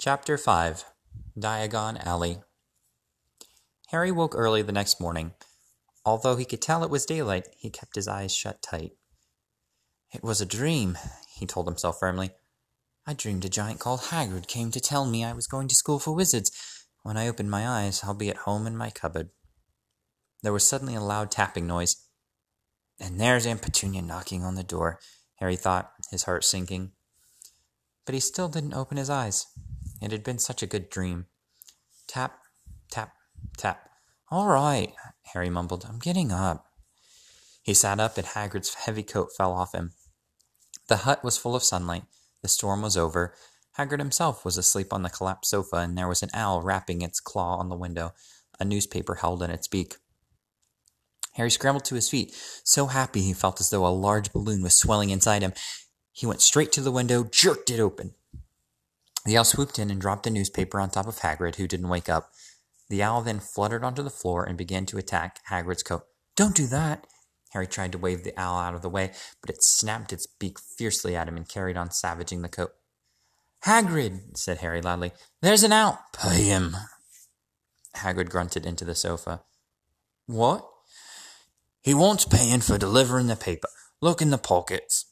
Chapter 5 Diagon Alley Harry woke early the next morning. Although he could tell it was daylight, he kept his eyes shut tight. It was a dream, he told himself firmly. I dreamed a giant called Hagrid came to tell me I was going to school for wizards. When I open my eyes, I'll be at home in my cupboard. There was suddenly a loud tapping noise. And there's Aunt Petunia knocking on the door, Harry thought, his heart sinking. But he still didn't open his eyes. It had been such a good dream. Tap, tap, tap. All right, Harry mumbled. I'm getting up. He sat up, and Hagrid's heavy coat fell off him. The hut was full of sunlight. The storm was over. Hagrid himself was asleep on the collapsed sofa, and there was an owl rapping its claw on the window, a newspaper held in its beak. Harry scrambled to his feet, so happy he felt as though a large balloon was swelling inside him. He went straight to the window, jerked it open. The owl swooped in and dropped the newspaper on top of Hagrid, who didn't wake up. The owl then fluttered onto the floor and began to attack Hagrid's coat. Don't do that! Harry tried to wave the owl out of the way, but it snapped its beak fiercely at him and carried on savaging the coat. Hagrid, said Harry loudly, there's an owl. Pay him. Hagrid grunted into the sofa. What? He wants paying for delivering the paper. Look in the pockets.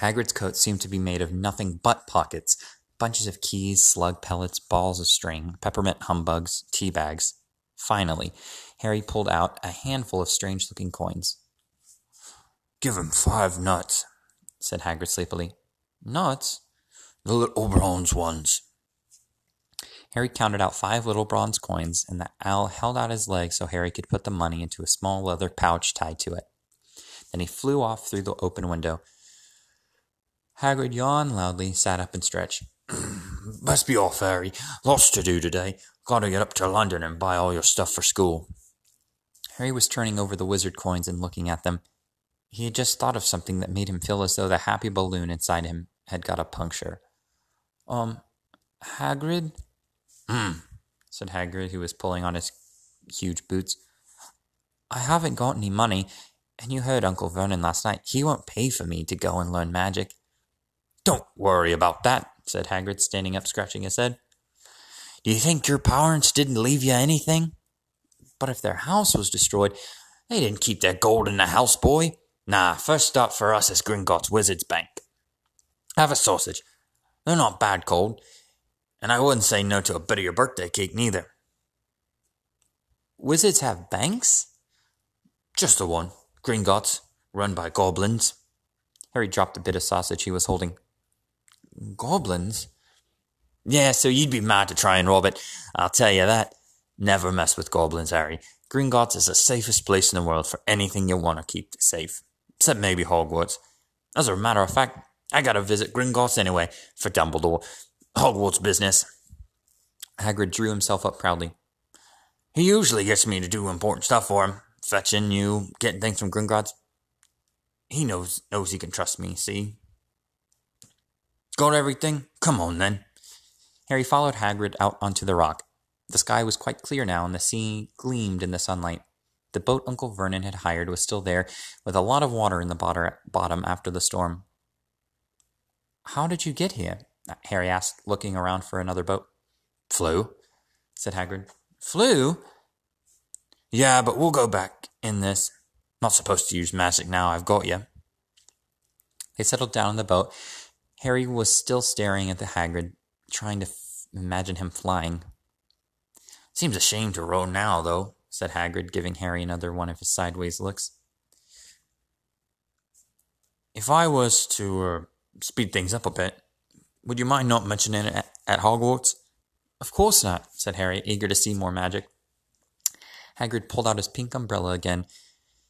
Hagrid's coat seemed to be made of nothing but pockets, bunches of keys, slug pellets, balls of string, peppermint humbugs, tea bags. Finally, Harry pulled out a handful of strange looking coins. Give him five nuts, said Hagrid sleepily. Nuts? The little bronze ones. Harry counted out five little bronze coins, and the owl held out his leg so Harry could put the money into a small leather pouch tied to it. Then he flew off through the open window. Hagrid yawned loudly, sat up and stretched. Must be off, Harry. Lots to do today. Gotta get up to London and buy all your stuff for school. Harry was turning over the wizard coins and looking at them. He had just thought of something that made him feel as though the happy balloon inside him had got a puncture. Um, Hagrid? Hmm, said Hagrid, who was pulling on his huge boots. I haven't got any money, and you heard Uncle Vernon last night. He won't pay for me to go and learn magic. Don't worry about that, said Hagrid, standing up, scratching his head. Do you think your parents didn't leave you anything? But if their house was destroyed, they didn't keep their gold in the house, boy. Nah, first stop for us is Gringotts Wizard's Bank. Have a sausage. They're not bad cold, and I wouldn't say no to a bit of your birthday cake neither. Wizards have banks? Just the one. Gringotts, run by goblins. Harry dropped the bit of sausage he was holding. Goblins? Yeah, so you'd be mad to try and rob it. I'll tell you that. Never mess with goblins, Harry. Gringotts is the safest place in the world for anything you want to keep safe. Except maybe Hogwarts. As a matter of fact, I gotta visit Gringotts anyway, for Dumbledore. Hogwarts business. Hagrid drew himself up proudly. He usually gets me to do important stuff for him. Fetching you, getting things from Gringotts. He knows knows he can trust me, see? Got everything? Come on then. Harry followed Hagrid out onto the rock. The sky was quite clear now, and the sea gleamed in the sunlight. The boat Uncle Vernon had hired was still there, with a lot of water in the bottom after the storm. How did you get here? Harry asked, looking around for another boat. Flew, said Hagrid. Flew? Yeah, but we'll go back in this. Not supposed to use magic now, I've got you. They settled down in the boat. Harry was still staring at the Hagrid, trying to f- imagine him flying. Seems a shame to row now, though, said Hagrid, giving Harry another one of his sideways looks. If I was to uh, speed things up a bit, would you mind not mentioning it at, at Hogwarts? Of course not, said Harry, eager to see more magic. Hagrid pulled out his pink umbrella again,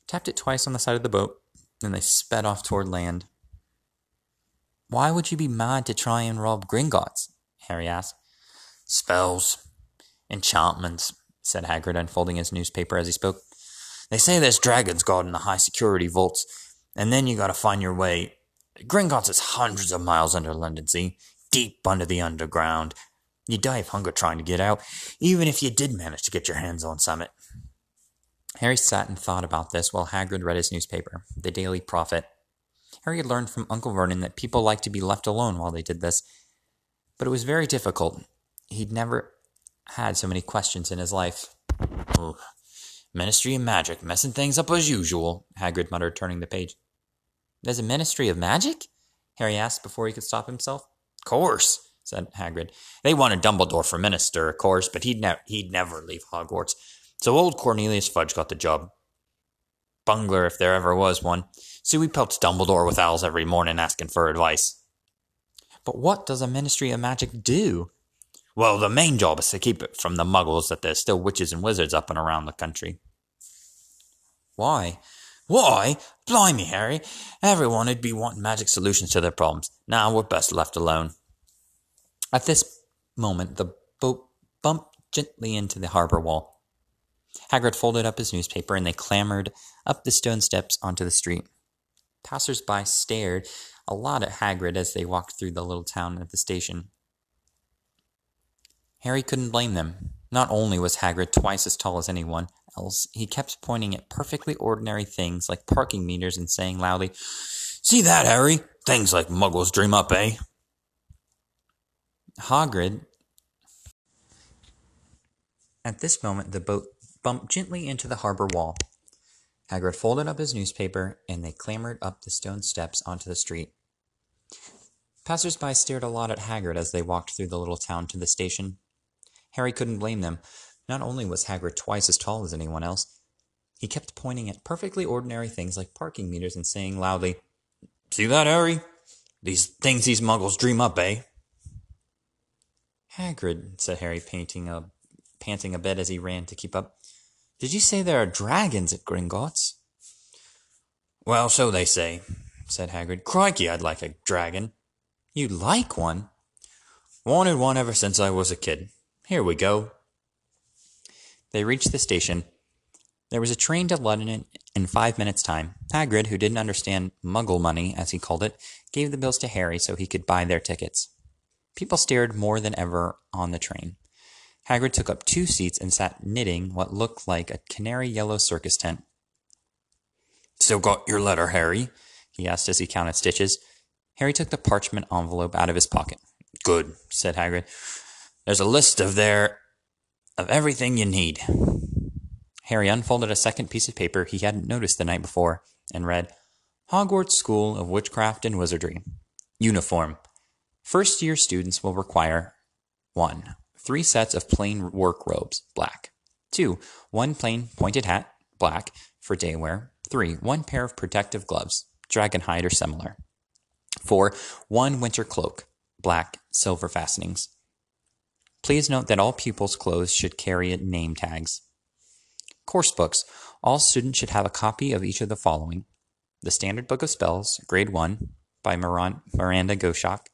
tapped it twice on the side of the boat, and they sped off toward land. Why would you be mad to try and rob Gringotts? Harry asked. Spells, Enchantments, said Hagrid, unfolding his newspaper as he spoke. They say there's dragons guarding the high security vaults, and then you gotta find your way. Gringotts is hundreds of miles under London Sea, deep under the underground. You'd die of hunger trying to get out, even if you did manage to get your hands on Summit. Harry sat and thought about this while Hagrid read his newspaper, The Daily Prophet. Harry had learned from Uncle Vernon that people liked to be left alone while they did this. but it was very difficult. He'd never had so many questions in his life. Ugh. Ministry of Magic, messing things up as usual, Hagrid muttered, turning the page. There's a Ministry of Magic? Harry asked before he could stop himself. Course, said Hagrid. They wanted Dumbledore for minister, of course, but he'd, ne- he'd never leave Hogwarts. So old Cornelius Fudge got the job. Bungler, if there ever was one. So he pelts Dumbledore with owls every morning asking for advice. But what does a Ministry of Magic do? Well, the main job is to keep it from the muggles that there's still witches and wizards up and around the country. Why? Why? Blimey, Harry. Everyone would be wanting magic solutions to their problems. Now we're best left alone. At this moment, the boat bumped gently into the harbor wall. Hagrid folded up his newspaper and they clambered up the stone steps onto the street. Passers-by stared a lot at Hagrid as they walked through the little town at the station. Harry couldn't blame them. Not only was Hagrid twice as tall as anyone else, he kept pointing at perfectly ordinary things like parking meters and saying loudly, See that, Harry? Things like muggles dream up, eh? Hagrid. At this moment, the boat bumped gently into the harbor wall. Hagrid folded up his newspaper, and they clambered up the stone steps onto the street. Passers-by stared a lot at Hagrid as they walked through the little town to the station. Harry couldn't blame them. Not only was Hagrid twice as tall as anyone else, he kept pointing at perfectly ordinary things like parking meters and saying loudly, See that, Harry? These things these muggles dream up, eh? Hagrid, said Harry, painting a, panting a bit as he ran to keep up. Did you say there are dragons at Gringotts? Well, so they say, said Hagrid. Crikey, I'd like a dragon. You'd like one? Wanted one ever since I was a kid. Here we go. They reached the station. There was a train to London in five minutes' time. Hagrid, who didn't understand muggle money, as he called it, gave the bills to Harry so he could buy their tickets. People stared more than ever on the train. Hagrid took up two seats and sat knitting what looked like a canary yellow circus tent. Still got your letter, Harry? he asked as he counted stitches. Harry took the parchment envelope out of his pocket. Good, said Hagrid. There's a list of there of everything you need. Harry unfolded a second piece of paper he hadn't noticed the night before and read Hogwarts School of Witchcraft and Wizardry. Uniform. First year students will require 1. Three sets of plain work robes, black. 2. One plain pointed hat, black, for day wear. 3. One pair of protective gloves, dragon hide or similar. 4. One winter cloak, black, silver fastenings. Please note that all pupils' clothes should carry name tags. Course books. All students should have a copy of each of the following The Standard Book of Spells, Grade 1, by Miranda Goshawk.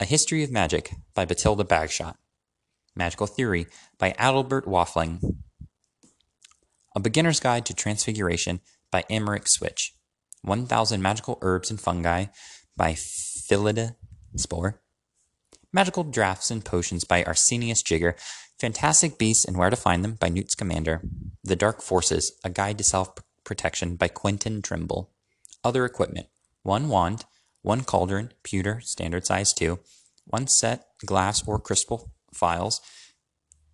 A History of Magic, by Bathilda Bagshot. Magical Theory, by Adalbert Waffling. A Beginner's Guide to Transfiguration, by Emeric Switch. 1000 Magical Herbs and Fungi, by Phyllida Spore. Magical Drafts and Potions by Arsenius Jigger, Fantastic Beasts and Where to Find Them by Newt Scamander, The Dark Forces, A Guide to Self-Protection by Quentin Trimble, Other Equipment, One Wand, One Cauldron, pewter, standard size 2, One set glass or crystal phials,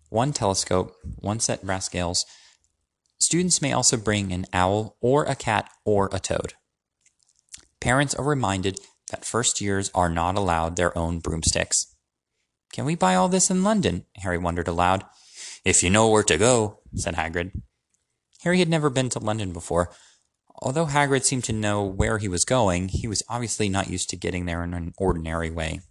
One telescope, One set brass scales. Students may also bring an owl or a cat or a toad. Parents are reminded that first years are not allowed their own broomsticks. Can we buy all this in London? Harry wondered aloud. If you know where to go, said Hagrid. Harry had never been to London before. Although Hagrid seemed to know where he was going, he was obviously not used to getting there in an ordinary way.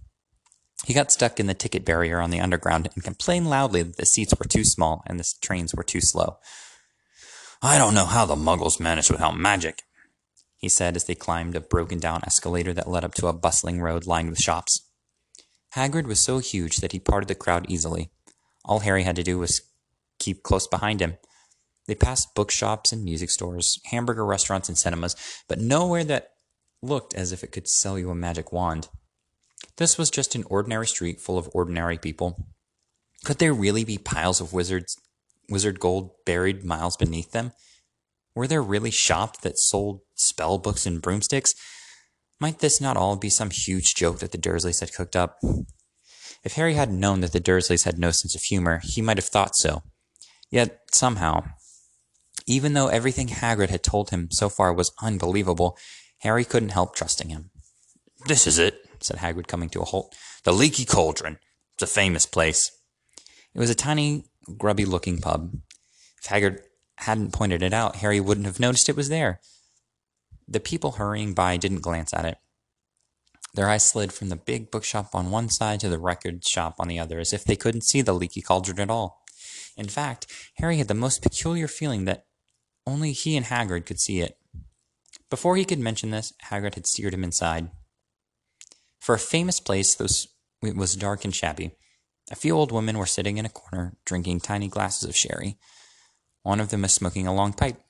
He got stuck in the ticket barrier on the underground and complained loudly that the seats were too small and the trains were too slow. I don't know how the muggles manage without magic, he said as they climbed a broken down escalator that led up to a bustling road lined with shops. Hagrid was so huge that he parted the crowd easily. All Harry had to do was keep close behind him. They passed bookshops and music stores, hamburger restaurants and cinemas, but nowhere that looked as if it could sell you a magic wand. This was just an ordinary street full of ordinary people. Could there really be piles of wizards, wizard gold buried miles beneath them? Were there really shops that sold spell books and broomsticks? Might this not all be some huge joke that the Dursleys had cooked up? If Harry hadn't known that the Dursleys had no sense of humor, he might have thought so. Yet, somehow, even though everything Hagrid had told him so far was unbelievable, Harry couldn't help trusting him. This is it, said Hagrid, coming to a halt. The Leaky Cauldron. It's a famous place. It was a tiny, grubby looking pub. If Hagrid hadn't pointed it out, Harry wouldn't have noticed it was there. The people hurrying by didn't glance at it. Their eyes slid from the big bookshop on one side to the record shop on the other, as if they couldn't see the leaky cauldron at all. In fact, Harry had the most peculiar feeling that only he and Hagrid could see it. Before he could mention this, Hagrid had steered him inside. For a famous place, those, it was dark and shabby. A few old women were sitting in a corner, drinking tiny glasses of sherry. One of them was smoking a long pipe.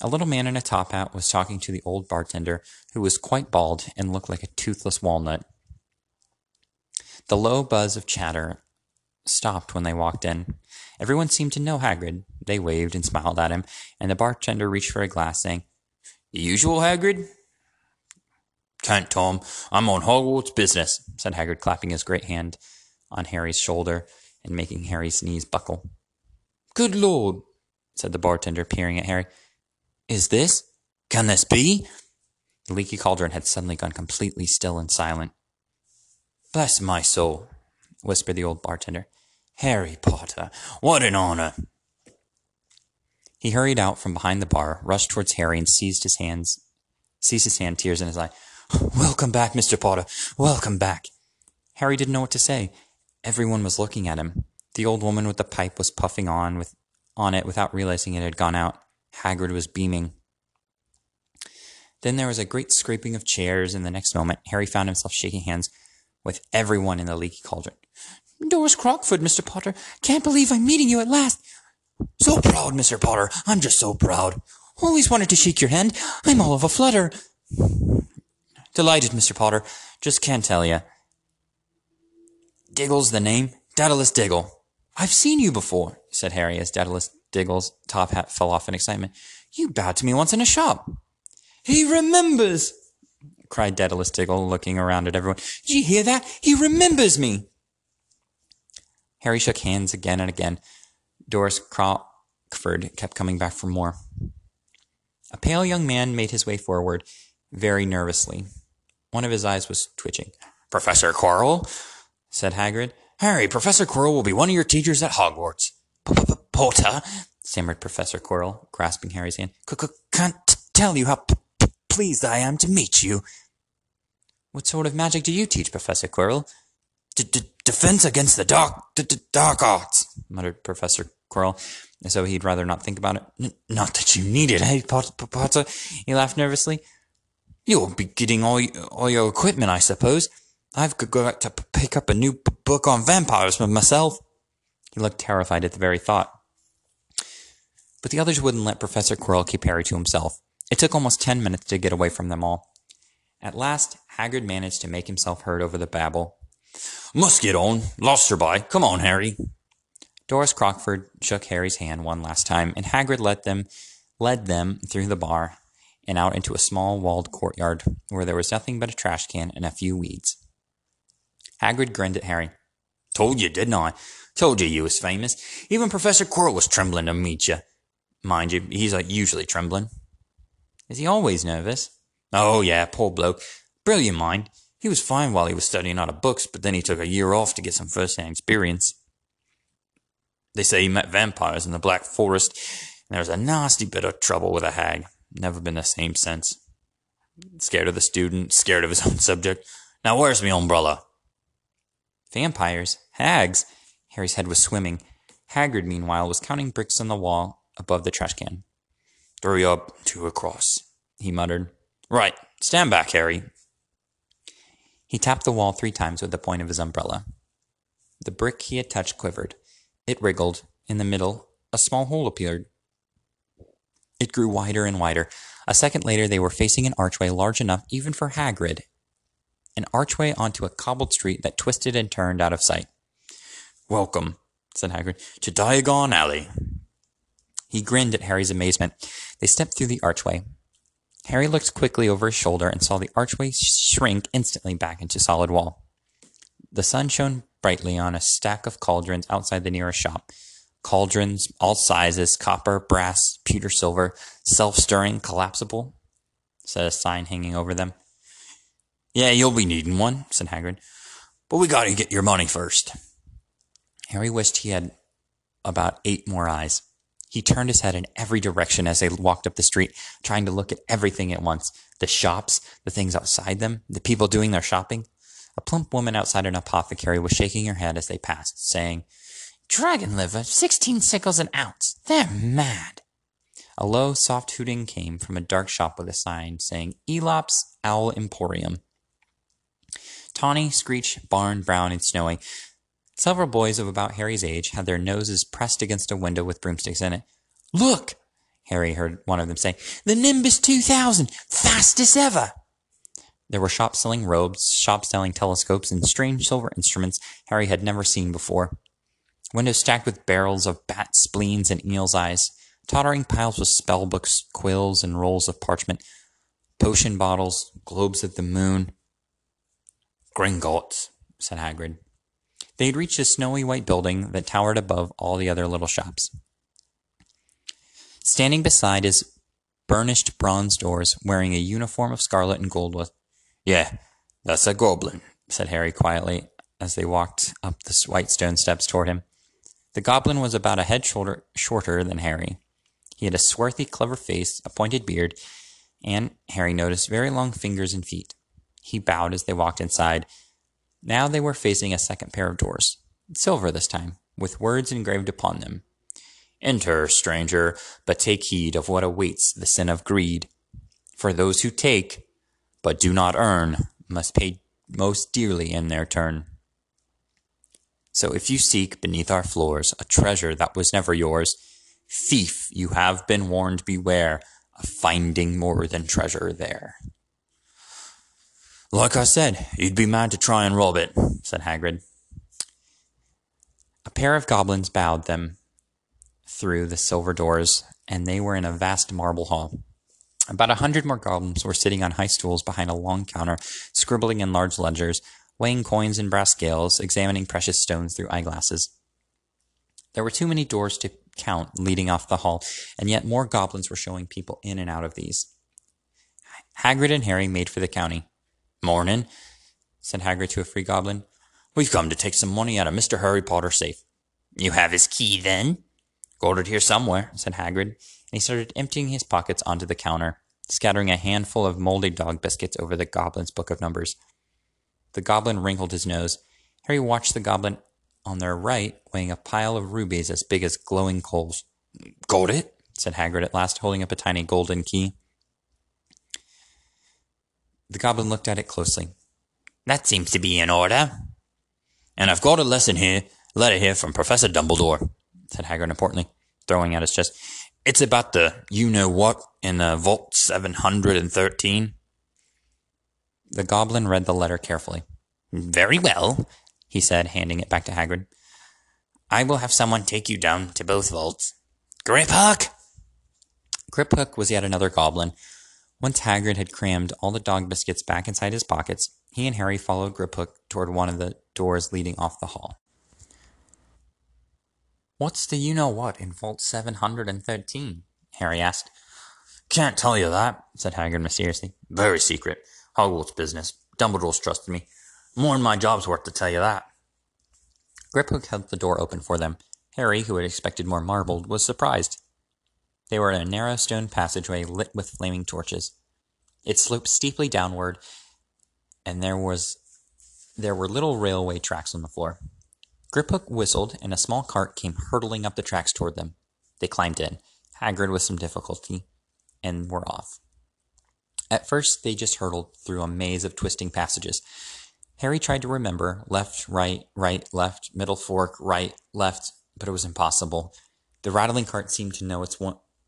A little man in a top hat was talking to the old bartender, who was quite bald and looked like a toothless walnut. The low buzz of chatter stopped when they walked in. Everyone seemed to know Hagrid. They waved and smiled at him, and the bartender reached for a glass, saying, The usual, Hagrid? Can't, Tom. I'm on Hogwarts business, said Hagrid, clapping his great hand on Harry's shoulder and making Harry's knees buckle. Good Lord, said the bartender, peering at Harry. Is this? Can this be? The leaky cauldron had suddenly gone completely still and silent. Bless my soul, whispered the old bartender. Harry Potter, what an honor. He hurried out from behind the bar, rushed towards Harry, and seized his hands, seized his hand, tears in his eye. Welcome back, Mr. Potter. Welcome back. Harry didn't know what to say. Everyone was looking at him. The old woman with the pipe was puffing on with on it without realizing it had gone out. Hagrid was beaming. Then there was a great scraping of chairs, and the next moment Harry found himself shaking hands with everyone in the leaky cauldron. Doris Crockford, Mr. Potter. Can't believe I'm meeting you at last. So proud, Mr. Potter. I'm just so proud. Always wanted to shake your hand. I'm all of a flutter. Delighted, Mr. Potter. Just can't tell you. Diggle's the name. Daedalus Diggle. I've seen you before, said Harry as Daedalus Diggle's top hat fell off in excitement. You bowed to me once in a shop. He remembers, cried Daedalus Diggle, looking around at everyone. Did you hear that? He remembers me. Harry shook hands again and again. Doris Crockford kept coming back for more. A pale young man made his way forward, very nervously. One of his eyes was twitching. Professor Quirrell, said Hagrid. Harry, Professor Quirrell will be one of your teachers at Hogwarts. Potter, stammered Professor Quirrell, grasping Harry's hand. Can't tell you how pleased I am to meet you. What sort of magic do you teach, Professor Quirrell? Defense against the dark, dark arts, muttered Professor Quirrell, as though he'd rather not think about it. N not that you need it, eh, Potter? He laughed nervously. You'll be getting all, all your equipment, I suppose. I've got to pick up a new book on vampires myself. He looked terrified at the very thought. But the others wouldn't let Professor Quirrell keep Harry to himself. It took almost ten minutes to get away from them all. At last, Hagrid managed to make himself heard over the babble. Must get on. Lost her by. Come on, Harry. Doris Crockford shook Harry's hand one last time, and Hagrid led them, led them through the bar and out into a small walled courtyard where there was nothing but a trash can and a few weeds. Hagrid grinned at Harry. Told you, didn't I? Told you you was famous. Even Professor Quirrell was trembling to meet you. Mind you, he's uh, usually trembling. Is he always nervous? Oh, yeah, poor bloke. Brilliant mind. He was fine while he was studying out of books, but then he took a year off to get some first-hand experience. They say he met vampires in the Black Forest, and there was a nasty bit of trouble with a hag. Never been the same since. Scared of the student, scared of his own subject. Now where's my umbrella? Vampires? Hags? Harry's head was swimming. Hagrid, meanwhile, was counting bricks on the wall above the trash can. Three up, two across, he muttered. Right, stand back, Harry. He tapped the wall three times with the point of his umbrella. The brick he had touched quivered. It wriggled. In the middle, a small hole appeared. It grew wider and wider. A second later, they were facing an archway large enough even for Hagrid. An archway onto a cobbled street that twisted and turned out of sight. Welcome, said Hagrid, to Diagon Alley. He grinned at Harry's amazement. They stepped through the archway. Harry looked quickly over his shoulder and saw the archway shrink instantly back into solid wall. The sun shone brightly on a stack of cauldrons outside the nearest shop. Cauldrons, all sizes, copper, brass, pewter, silver, self-stirring, collapsible, said a sign hanging over them. Yeah, you'll be needing one, said Hagrid. But we gotta get your money first. Harry wished he had about eight more eyes. He turned his head in every direction as they walked up the street, trying to look at everything at once the shops, the things outside them, the people doing their shopping. A plump woman outside an apothecary was shaking her head as they passed, saying, Dragon liver, sixteen sickles an ounce. They're mad. A low, soft hooting came from a dark shop with a sign saying Eeylops Owl Emporium. Tawny, Screech, Barn, Brown, and Snowy Several boys of about Harry's age had their noses pressed against a window with broomsticks in it. Look! Harry heard one of them say, The Nimbus 2000! Fastest ever! There were shops selling robes, shops selling telescopes, and strange silver instruments Harry had never seen before. Windows stacked with barrels of bat spleens and eel's eyes, tottering piles with spell books, quills, and rolls of parchment, potion bottles, globes of the moon. Gringotts, said Hagrid. They had reached a snowy white building that towered above all the other little shops. Standing beside his burnished bronze doors, wearing a uniform of scarlet and gold was yeah, that's a goblin, said Harry quietly as they walked up the white stone steps toward him. The goblin was about a head shoulder shorter than Harry. He had a swarthy, clever face, a pointed beard, and, Harry noticed, very long fingers and feet. He bowed as they walked inside. Now they were facing a second pair of doors, silver this time, with words engraved upon them. Enter, stranger, but take heed of what awaits the sin of greed. For those who take, but do not earn, must pay most dearly in their turn. So if you seek beneath our floors a treasure that was never yours, thief, you have been warned beware of finding more than treasure there. Like I said, you'd be mad to try and rob it, said Hagrid. A pair of goblins bowed them through the silver doors, and they were in a vast marble hall. About a hundred more goblins were sitting on high stools behind a long counter, scribbling in large ledgers, weighing coins in brass scales, examining precious stones through eyeglasses. There were too many doors to count leading off the hall, and yet more goblins were showing people in and out of these. Hagrid and Harry made for the county. Morning, said Hagrid to a free goblin. We've come to take some money out of Mr. Harry Potter's safe. You have his key, then? Got it here somewhere, said Hagrid, and he started emptying his pockets onto the counter, scattering a handful of moldy dog biscuits over the goblin's book of numbers. The goblin wrinkled his nose. Harry watched the goblin on their right weighing a pile of rubies as big as glowing coals. Got it? said Hagrid at last, holding up a tiny golden key. The goblin looked at it closely. That seems to be in order. And I've got a lesson here, letter here from Professor Dumbledore, said Hagrid importantly, throwing out his chest. It's about the you know what in the Vault 713. The goblin read the letter carefully. Very well, he said, handing it back to Hagrid. I will have someone take you down to both vaults. Griphook! Griphook was yet another goblin. Once Hagrid had crammed all the dog biscuits back inside his pockets, he and Harry followed Griphook toward one of the doors leading off the hall. What's the you know what in Vault 713? Harry asked. Can't tell you that, said Hagrid mysteriously. Very secret. Hogwarts business. Dumbledore's trusted me. More'n my job's worth to tell you that. Griphook held the door open for them. Harry, who had expected more marbled, was surprised. They were in a narrow stone passageway lit with flaming torches. It sloped steeply downward, and there was there were little railway tracks on the floor. Griphook whistled, and a small cart came hurtling up the tracks toward them. They climbed in, Hagrid with some difficulty, and were off. At first, they just hurtled through a maze of twisting passages. Harry tried to remember left, right, right, left, middle fork, right, left, but it was impossible. The rattling cart seemed to know its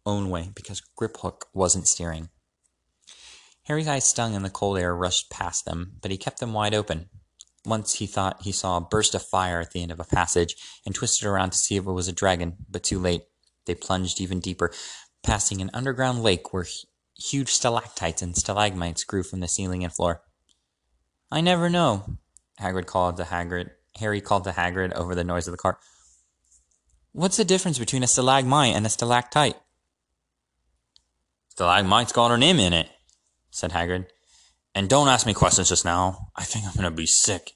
own way because Griphook wasn't steering. Harry's eyes stung and the cold air rushed past them, but he kept them wide open. Once he thought he saw a burst of fire at the end of a passage and twisted around to see if it was a dragon, but too late. They plunged even deeper, passing an underground lake where huge stalactites and stalagmites grew from the ceiling and floor. I never know, Hagrid called to Hagrid Harry called to Hagrid over the noise of the cart. What's the difference between a stalagmite and a stalactite? Stalagmite's got her name in it, said Hagrid. And don't ask me questions just now. I think I'm going to be sick.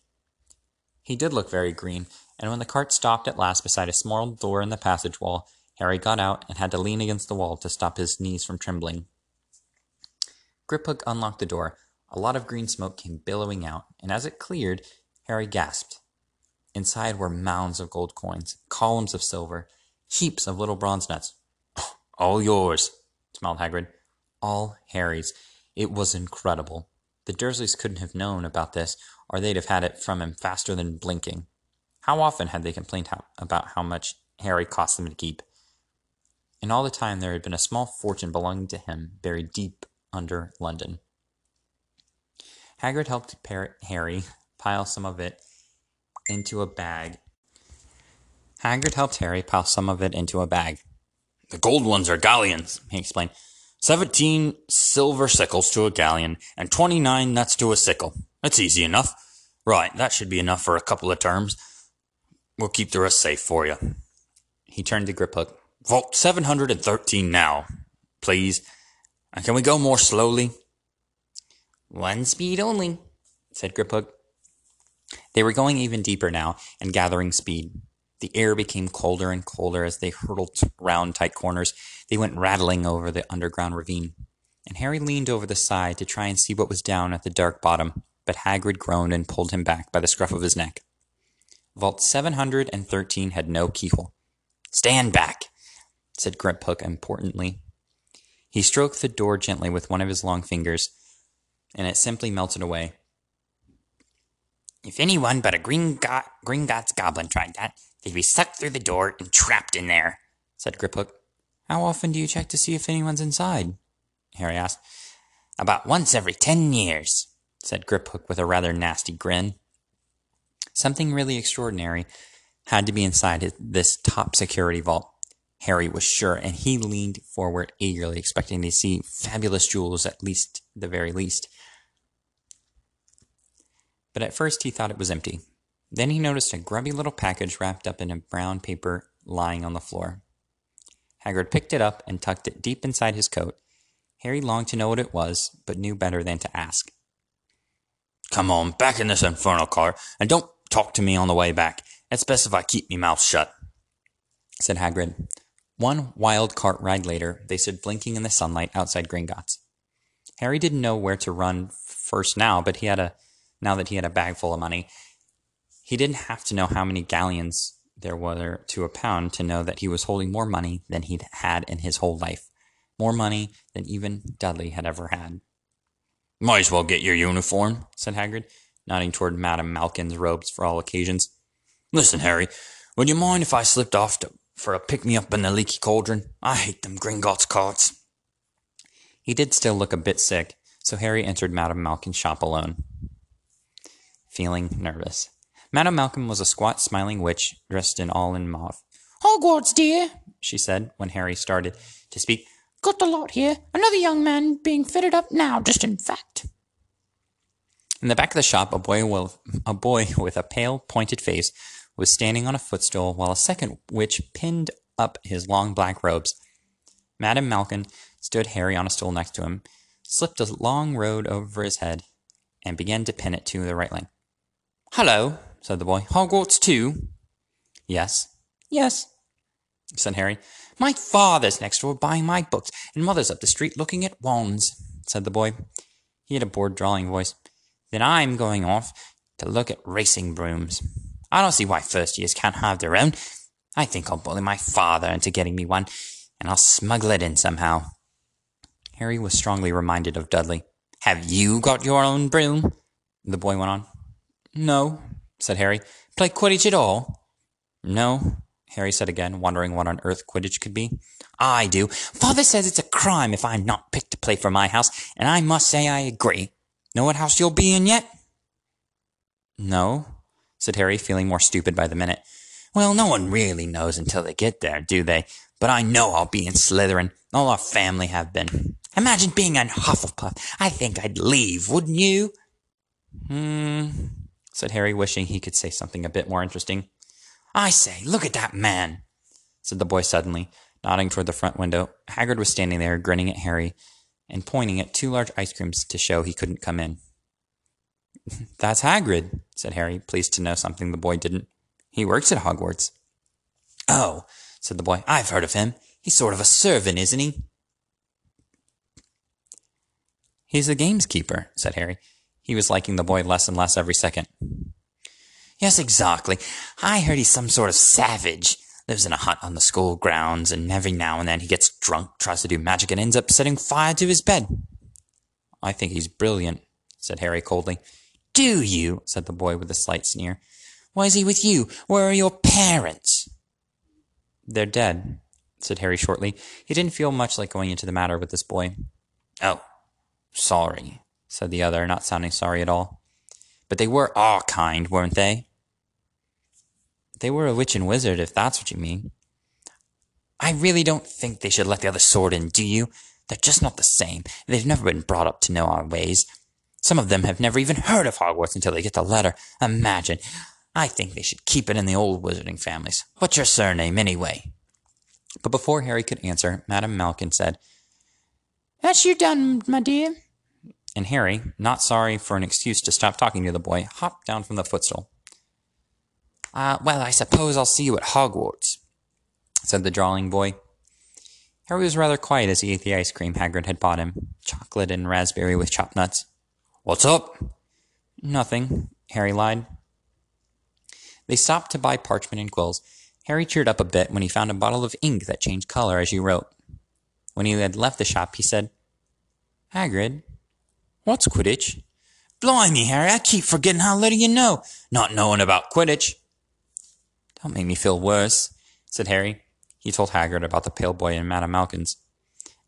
He did look very green, and when the cart stopped at last beside a small door in the passage wall, Harry got out and had to lean against the wall to stop his knees from trembling. Griphook unlocked the door. A lot of green smoke came billowing out, and as it cleared, Harry gasped. Inside were mounds of gold coins, columns of silver, heaps of little bronze nuts. All yours, smiled Hagrid. All Harry's. It was incredible. The Dursleys couldn't have known about this, or they'd have had it from him faster than blinking. How often had they complained how, about how much Harry cost them to keep? In all the time, there had been a small fortune belonging to him buried deep under London. Hagrid helped Harry pile some of it into a bag. Hagrid helped Harry pile some of it into a bag. The gold ones are galleons, he explained. Seventeen silver sickles to a galleon, and twenty-nine nuts to a sickle. That's easy enough. Right, that should be enough for a couple of terms. We'll keep the rest safe for you. He turned to Griphook. Vault 713 now, please. And can we go more slowly? One speed only, said Griphook. They were going even deeper now and gathering speed. The air became colder and colder as they hurtled round tight corners. They went rattling over the underground ravine. And Harry leaned over the side to try and see what was down at the dark bottom, but Hagrid groaned and pulled him back by the scruff of his neck. Vault 713 had no keyhole. Stand back, said Griphook importantly. He stroked the door gently with one of his long fingers, and it simply melted away. If anyone but a Green Gringotts goblin tried that, they'd be sucked through the door and trapped in there, said Griphook. How often do you check to see if anyone's inside? Harry asked. About once every ten years, said Griphook with a rather nasty grin. Something really extraordinary had to be inside this top security vault. Harry was sure, and he leaned forward eagerly, expecting to see fabulous jewels at least the very least. But at first he thought it was empty. Then he noticed a grubby little package wrapped up in a brown paper lying on the floor. Hagrid picked it up and tucked it deep inside his coat. Harry longed to know what it was, but knew better than to ask. Come on, back in this infernal car, and don't talk to me on the way back. It's best if I keep me mouth shut, said Hagrid. One wild cart ride later, they stood blinking in the sunlight outside Gringotts. Harry didn't know where to run first now, but he had a now that he had a bag full of money. He didn't have to know how many galleons there were to a pound to know that he was holding more money than he'd had in his whole life. More money than even Dudley had ever had. Might as well get your uniform, said Hagrid, nodding toward Madame Malkin's robes for all occasions. Listen, Harry, would you mind if I slipped off to for a pick me up in the leaky cauldron. I hate them Gringotts carts. He did still look a bit sick, so Harry entered Madame Malkin's shop alone, feeling nervous. Madame Malkin was a squat, smiling witch dressed in all in mauve. Hogwarts, dear, she said when Harry started to speak. Got the lot here. Another young man being fitted up now, just in fact. In the back of the shop, a boy with a boy with a pale, pointed face was standing on a footstool while a second witch pinned up his long black robes. Madame Malkin stood Harry on a stool next to him, slipped a long robe over his head, and began to pin it to the right leg. Hello, said the boy. Hogwarts too? Yes. Yes, said Harry. My father's next door buying my books, and mother's up the street looking at wands, said the boy. He had a bored, drawling voice. Then I'm going off to look at racing brooms. I don't see why first years can't have their own. I think I'll bully my father into getting me one, and I'll smuggle it in somehow. Harry was strongly reminded of Dudley. Have you got your own broom? The boy went on. No, said Harry. Play Quidditch at all? No, Harry said again, wondering what on earth Quidditch could be. I do. Father says it's a crime if I'm not picked to play for my house, and I must say I agree. Know what house you'll be in yet? No, said Harry, feeling more stupid by the minute. Well, no one really knows until they get there, do they? But I know I'll be in Slytherin. All our family have been. Imagine being in Hufflepuff. I think I'd leave, wouldn't you? Hmm, said Harry, wishing he could say something a bit more interesting. I say, look at that man, said the boy suddenly, nodding toward the front window. Hagrid was standing there, grinning at Harry and pointing at two large ice creams to show he couldn't come in. That's Hagrid, said Harry, pleased to know something the boy didn't. He works at Hogwarts. Oh, said the boy, I've heard of him. He's sort of a servant, isn't he? He's a gameskeeper, said Harry. He was liking the boy less and less every second. Yes, exactly. I heard he's some sort of savage. Lives in a hut on the school grounds, and every now and then he gets drunk, tries to do magic, and ends up setting fire to his bed. I think he's brilliant, said Harry coldly. Do you? said the boy with a slight sneer. Why is he with you? Where are your parents? They're dead, said Harry shortly. He didn't feel much like going into the matter with this boy. Oh, sorry, said the other, not sounding sorry at all. But they were all kind, weren't they? They were a witch and wizard, if that's what you mean. I really don't think they should let the other sword in, do you? They're just not the same. They've never been brought up to know our ways. Some of them have never even heard of Hogwarts until they get the letter. Imagine. I think they should keep it in the old wizarding families. What's your surname, anyway? But before Harry could answer, Madame Malkin said, That's you done, my dear. And Harry, not sorry for an excuse to stop talking to the boy, hopped down from the footstool. Uh, well, I suppose I'll see you at Hogwarts, said the drawling boy. Harry was rather quiet as he ate the ice cream Hagrid had bought him, chocolate and raspberry with chopped nuts. What's up? Nothing, Harry lied. They stopped to buy parchment and quills. Harry cheered up a bit when he found a bottle of ink that changed color as you wrote. When he had left the shop, he said, Hagrid, what's Quidditch? Blimey, Harry, I keep forgetting how little you know, not knowing about Quidditch. Don't make me feel worse, said Harry. He told Hagrid about the pale boy and Madame Malkin's.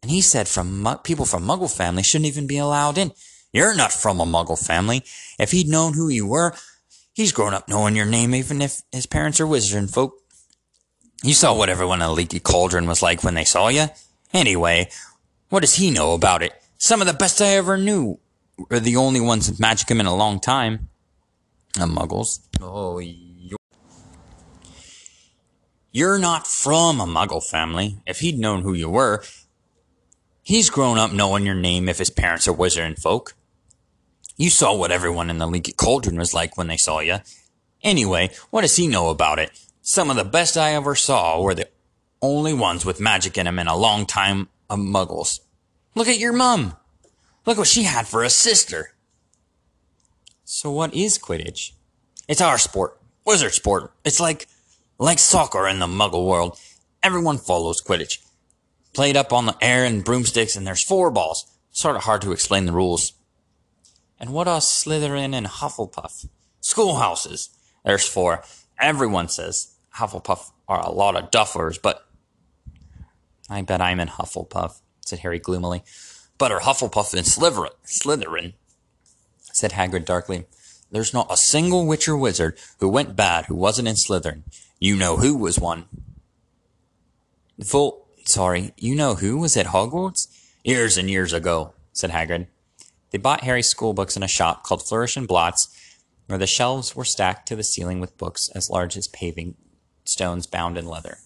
And he said from people from Muggle family shouldn't even be allowed in. You're not from a Muggle family. If he'd known who you were, he's grown up knowing your name even if his parents are wizarding folk. You saw what everyone in the Leaky Cauldron was like when they saw you. Anyway, what does he know about it? Some of the best I ever knew were the only ones with magicum in a long time. The Muggles. Oh, you. You're not from a Muggle family. If he'd known who you were, he's grown up knowing your name if his parents are wizarding folk. You saw what everyone in the Leaky Cauldron was like when they saw you. Anyway, what does he know about it? Some of the best I ever saw were the only ones with magic in 'em in a long time of muggles. Look at your mum. Look what she had for a sister. So what is Quidditch? It's our sport. Wizard sport. It's like, like soccer in the muggle world. Everyone follows Quidditch. Played up on the air and broomsticks and there's four balls. Sort of hard to explain the rules. And what are Slytherin and Hufflepuff? Schoolhouses. There's four. Everyone says Hufflepuff are a lot of duffers, but I bet I'm in Hufflepuff, said Harry gloomily. But are Hufflepuff and Slytherin, Slytherin, said Hagrid darkly. There's not a single witch or wizard who went bad who wasn't in Slytherin. You know who was one. Full, sorry, you know who was at Hogwarts? Years and years ago, said Hagrid. They bought Harry's school books in a shop called Flourish and Blotts, where the shelves were stacked to the ceiling with books as large as paving stones bound in leather.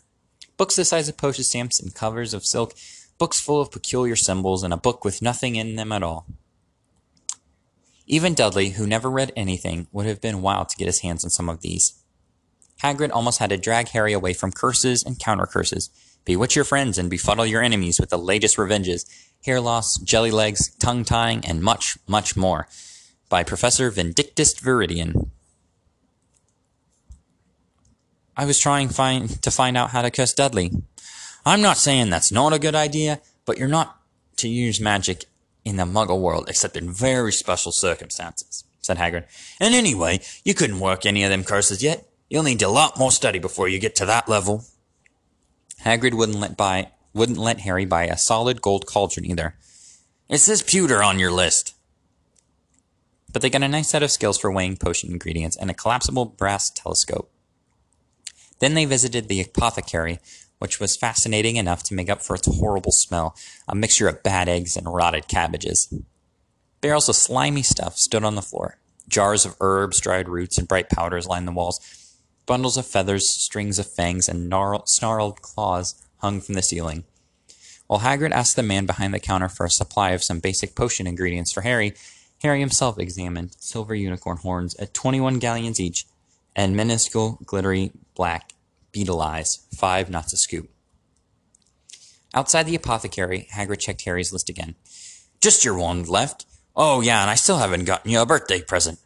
Books the size of postage stamps and covers of silk, books full of peculiar symbols, and a book with nothing in them at all. Even Dudley, who never read anything, would have been wild to get his hands on some of these. Hagrid almost had to drag Harry away from curses and counter curses. Bewitch your friends and befuddle your enemies with the latest revenges, hair loss, jelly legs, tongue tying, and much, much more. By Professor Vindictus Viridian. I was trying find, to find out how to kiss Dudley. I'm not saying that's not a good idea, but you're not to use magic in the muggle world except in very special circumstances, said Hagrid. And anyway, you couldn't work any of them curses yet. You'll need a lot more study before you get to that level. Hagrid wouldn't let buy wouldn't let Harry buy a solid gold cauldron either. It says pewter on your list. But they got a nice set of skills for weighing potion ingredients and a collapsible brass telescope. Then they visited the apothecary, which was fascinating enough to make up for its horrible smell, a mixture of bad eggs and rotted cabbages. Barrels of slimy stuff stood on the floor. Jars of herbs, dried roots, and bright powders lined the walls. Bundles of feathers, strings of fangs, and gnarled, snarled claws hung from the ceiling. While Hagrid asked the man behind the counter for a supply of some basic potion ingredients for Harry, Harry himself examined silver unicorn horns at 21 galleons each, and minuscule, glittery, black beetle eyes, five knots a scoop. Outside the apothecary, Hagrid checked Harry's list again. Just your wand left. Oh, yeah, and I still haven't gotten you a birthday present.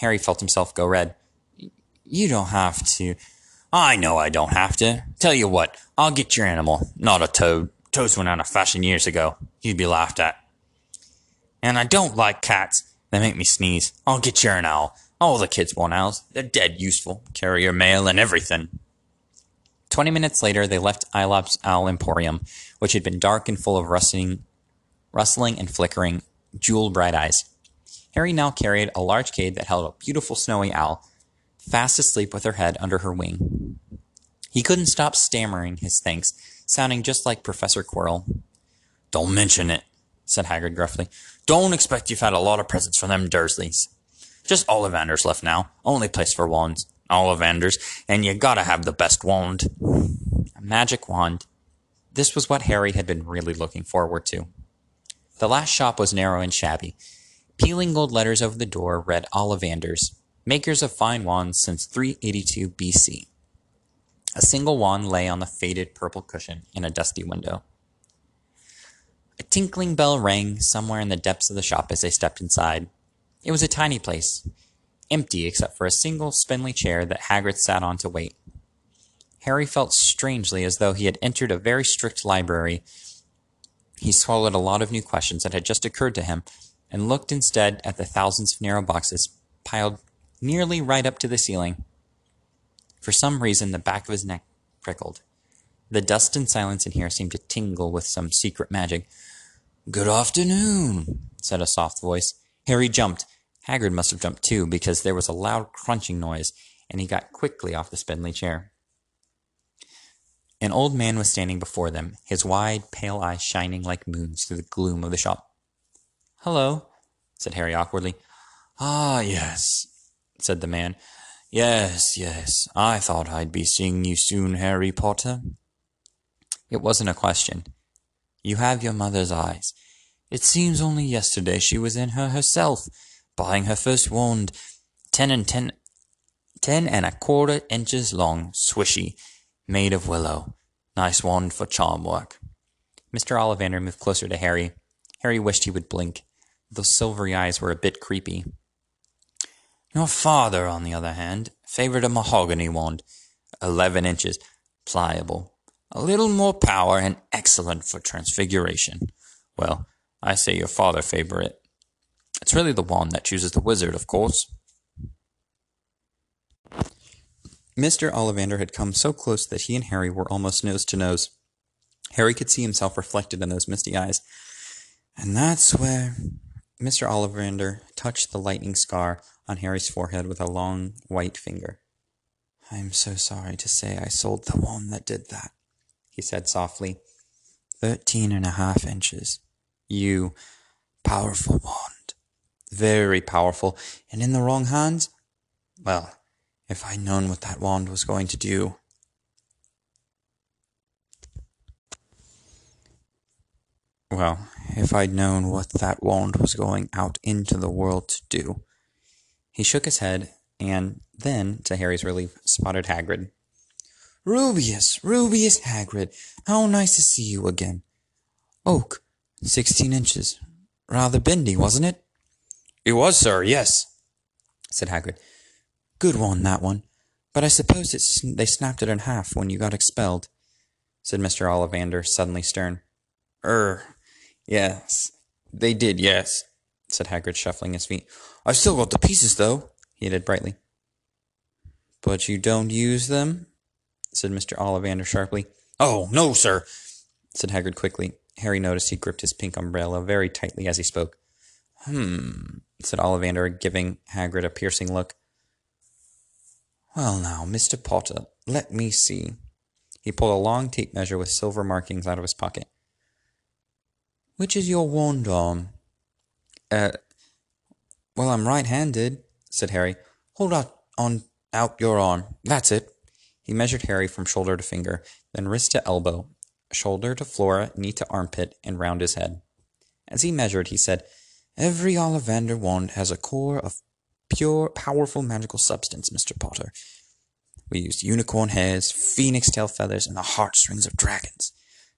Harry felt himself go red. You don't have to. I know I don't have to. Tell you what, I'll get your animal, not a toad. Toads went out of fashion years ago. You'd be laughed at. And I don't like cats. They make me sneeze. I'll get you an owl. All the kids want owls. They're dead useful. Carry your mail and everything. Twenty minutes later, they left Eeylops Owl Emporium, which had been dark and full of rustling, rustling and flickering, jewel bright eyes. Harry now carried a large cage that held a beautiful snowy owl, fast asleep with her head under her wing. He couldn't stop stammering his thanks, sounding just like Professor Quirrell. Don't mention it, said Hagrid gruffly. Don't expect you've had a lot of presents from them Dursleys. Just Ollivanders left now. Only place for wands. Ollivanders, and you gotta have the best wand. A magic wand. This was what Harry had been really looking forward to. The last shop was narrow and shabby. Peeling gold letters over the door read Ollivanders, makers of fine wands since 382 BC. A single wand lay on the faded purple cushion in a dusty window. A tinkling bell rang somewhere in the depths of the shop as they stepped inside. It was a tiny place, empty except for a single spindly chair that Hagrid sat on to wait. Harry felt strangely as though he had entered a very strict library. He swallowed a lot of new questions that had just occurred to him and looked instead at the thousands of narrow boxes piled nearly right up to the ceiling. For some reason, the back of his neck prickled. The dust and silence in here seemed to tingle with some secret magic. Good afternoon, said a soft voice. Harry jumped. Hagrid must have jumped too, because there was a loud crunching noise, and he got quickly off the spindly chair. An old man was standing before them, his wide, pale eyes shining like moons through the gloom of the shop. Hello, said Harry awkwardly. Ah, yes, said the man. Yes, yes, I thought I'd be seeing you soon, Harry Potter. It wasn't a question. You have your mother's eyes. It seems only yesterday she was in her herself, buying her first wand, ten and ten, ten and a quarter inches long, swishy, made of willow. Nice wand for charm work. Mr. Ollivander moved closer to Harry. Harry wished he would blink. Those silvery eyes were a bit creepy. Your father, on the other hand, favored a mahogany wand, eleven inches, pliable, a little more power, and excellent for transfiguration. Well, I say your father favor it. It's really the wand that chooses the wizard, of course. Mr. Ollivander had come so close that he and Harry were almost nose to nose. Harry could see himself reflected in those misty eyes. And that's where Mr. Ollivander touched the lightning scar on Harry's forehead with a long white finger. I'm so sorry to say I sold the one that did that, he said softly. Thirteen and a half inches. You, powerful wand. Very powerful. And in the wrong hands? Well, if I'd known what that wand was going to do. Well, if I'd known what that wand was going out into the world to do. He shook his head, and then, to Harry's relief, spotted Hagrid. Rubeus, Rubeus Hagrid, how nice to see you again. Oak, sixteen inches. Rather bendy, wasn't it? It was, sir, yes, said Hagrid. Good one, that one. But I suppose it's, they snapped it in half when you got expelled, said Mr. Ollivander, suddenly stern. Er, yes, they did, yes, said Hagrid, shuffling his feet. I've still got the pieces, though, he added brightly. But you don't use them? said Mr. Ollivander sharply. Oh, no, sir, said Hagrid quickly. Harry noticed he gripped his pink umbrella very tightly as he spoke. Hmm, said Ollivander, giving Hagrid a piercing look. Well, now, Mr. Potter, let me see. He pulled a long tape measure with silver markings out of his pocket. Which is your wand arm? Uh, Well, I'm right-handed, said Harry. Hold out on out your arm. That's it. He measured Harry from shoulder to finger, then wrist to elbow, shoulder to floor, knee to armpit, and round his head. As he measured, he said, Every Ollivander wand has a core of pure, powerful magical substance, Mr. Potter. We used unicorn hairs, phoenix tail feathers, and the heartstrings of dragons.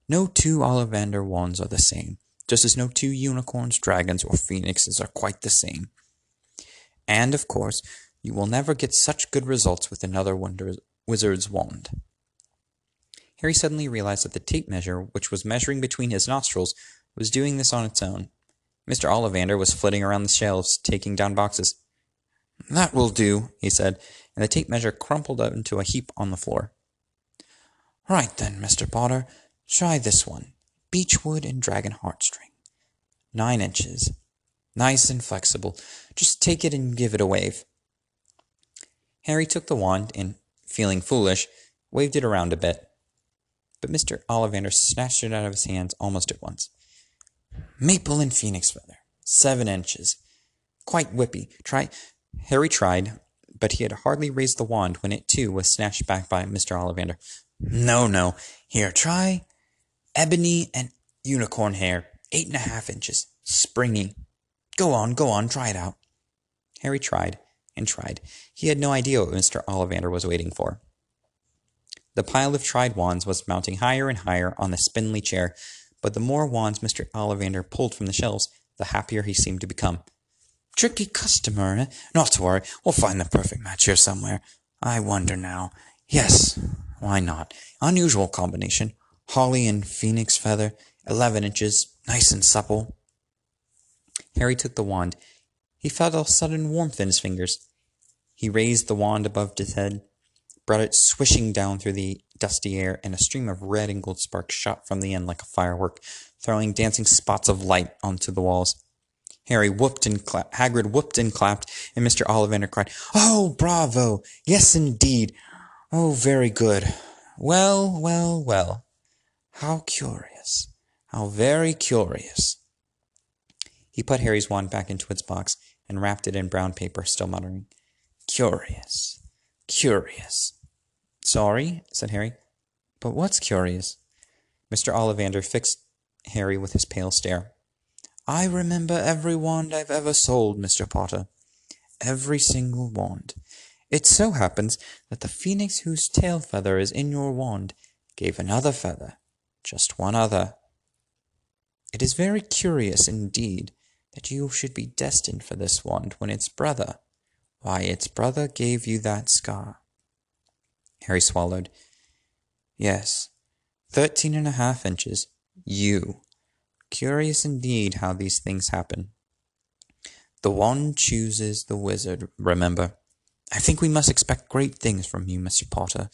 No two Ollivander wands are the same, just as no two unicorns, dragons, or phoenixes are quite the same. And, of course, you will never get such good results with another wizard's wand. Harry suddenly realized that the tape measure, which was measuring between his nostrils, was doing this on its own. Mr. Ollivander was flitting around the shelves, taking down boxes. That will do, he said, and the tape measure crumpled up into a heap on the floor. Right then, Mr. Potter, try this one. Beechwood and dragon heartstring. Nine inches. Nice and flexible. Just take it and give it a wave. Harry took the wand and, feeling foolish, waved it around a bit. But Mr. Ollivander snatched it out of his hands almost at once. Maple and phoenix feather. Seven inches. Quite whippy. Try. Harry tried, but he had hardly raised the wand when it too was snatched back by Mr. Ollivander. No, no. Here, try ebony and unicorn hair. Eight and a half inches. Springy. Go on, go on, try it out. Harry tried and tried. He had no idea what Mr. Ollivander was waiting for. The pile of tried wands was mounting higher and higher on the spindly chair, but the more wands Mr. Ollivander pulled from the shelves, the happier he seemed to become. Tricky customer, eh? Not to worry, we'll find the perfect match here somewhere. I wonder now. Yes, why not? Unusual combination. Holly and phoenix feather, eleven inches, nice and supple. Harry took the wand. He felt a sudden warmth in his fingers. He raised the wand above his head, brought it swishing down through the dusty air, and a stream of red and gold sparks shot from the end like a firework, throwing dancing spots of light onto the walls. Harry whooped and clapped. Hagrid whooped and clapped, and Mr. Ollivander cried, "Oh, bravo! Yes, indeed! Oh, very good! Well, well, well! How curious! How very curious!" He put Harry's wand back into its box and wrapped it in brown paper, still muttering, "Curious, curious." Sorry, said Harry, but what's curious? Mr. Ollivander fixed Harry with his pale stare. I remember every wand I've ever sold, Mr. Potter. Every single wand. It so happens that the phoenix whose tail feather is in your wand gave another feather, just one other. It is very curious indeed that you should be destined for this wand when its brother, why, its brother gave you that scar. Harry swallowed. Yes, thirteen and a half inches. You. Curious indeed how these things happen. The wand chooses the wizard, remember. I think we must expect great things from you, Mr. Potter.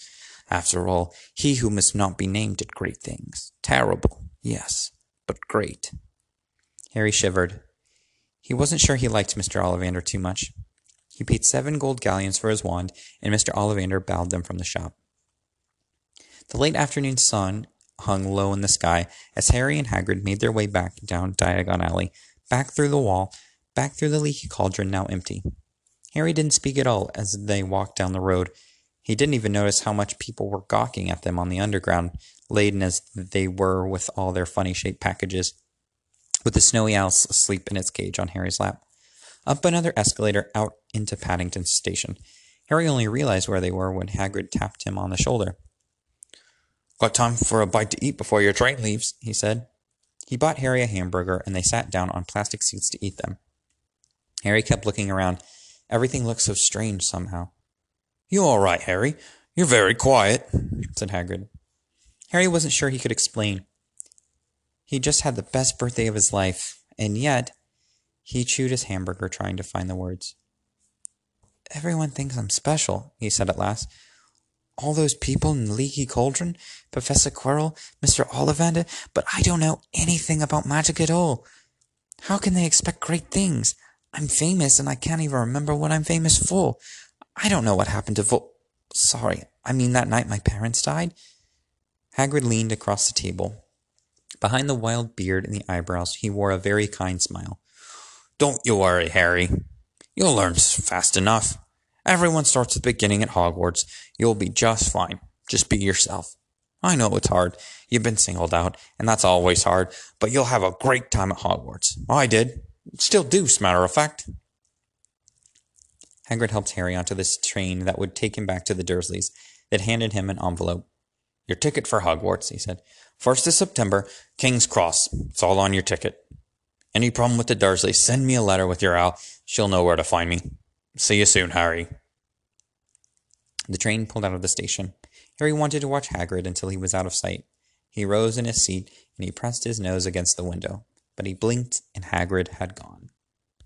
After all, he who must not be named did great things. Terrible, yes, but great. Harry shivered. He wasn't sure he liked Mr. Ollivander too much. He paid seven gold galleons for his wand, and Mr. Ollivander bowed them from the shop. The late afternoon sun hung low in the sky as Harry and Hagrid made their way back down Diagon Alley, back through the wall, back through the leaky cauldron now empty. Harry didn't speak at all as they walked down the road. He didn't even notice how much people were gawking at them on the underground, laden as they were with all their funny shaped packages, with the snowy owl asleep in its cage on Harry's lap. Up another escalator out into Paddington Station. Harry only realized where they were when Hagrid tapped him on the shoulder. Got time for a bite to eat before your train leaves, he said. He bought Harry a hamburger, and they sat down on plastic seats to eat them. Harry kept looking around. Everything looked so strange somehow. You all right, Harry? You're very quiet, said Hagrid. Harry wasn't sure he could explain. He just had the best birthday of his life, and yet he chewed his hamburger trying to find the words. Everyone thinks I'm special, he said at last. All those people in the leaky cauldron, Professor Quirrell, Mr. Ollivander, but I don't know anything about magic at all. How can they expect great things? I'm famous and I can't even remember what I'm famous for. I don't know what happened to Vol- Sorry, I mean that night my parents died. Hagrid leaned across the table. Behind the wild beard and the eyebrows, he wore a very kind smile. Don't you worry, Harry. You'll learn fast enough. Everyone starts at the beginning at Hogwarts. You'll be just fine. Just be yourself. I know it's hard. You've been singled out, and that's always hard, but you'll have a great time at Hogwarts. I did. Still do, as matter of fact. Hagrid helped Harry onto this train that would take him back to the Dursleys. Then handed him an envelope. Your ticket for Hogwarts, he said. First of September, King's Cross. It's all on your ticket. Any problem with the Dursleys, send me a letter with your owl. She'll know where to find me. See you soon, Harry. The train pulled out of the station. Harry wanted to watch Hagrid until he was out of sight. He rose in his seat and he pressed his nose against the window, but he blinked and Hagrid had gone.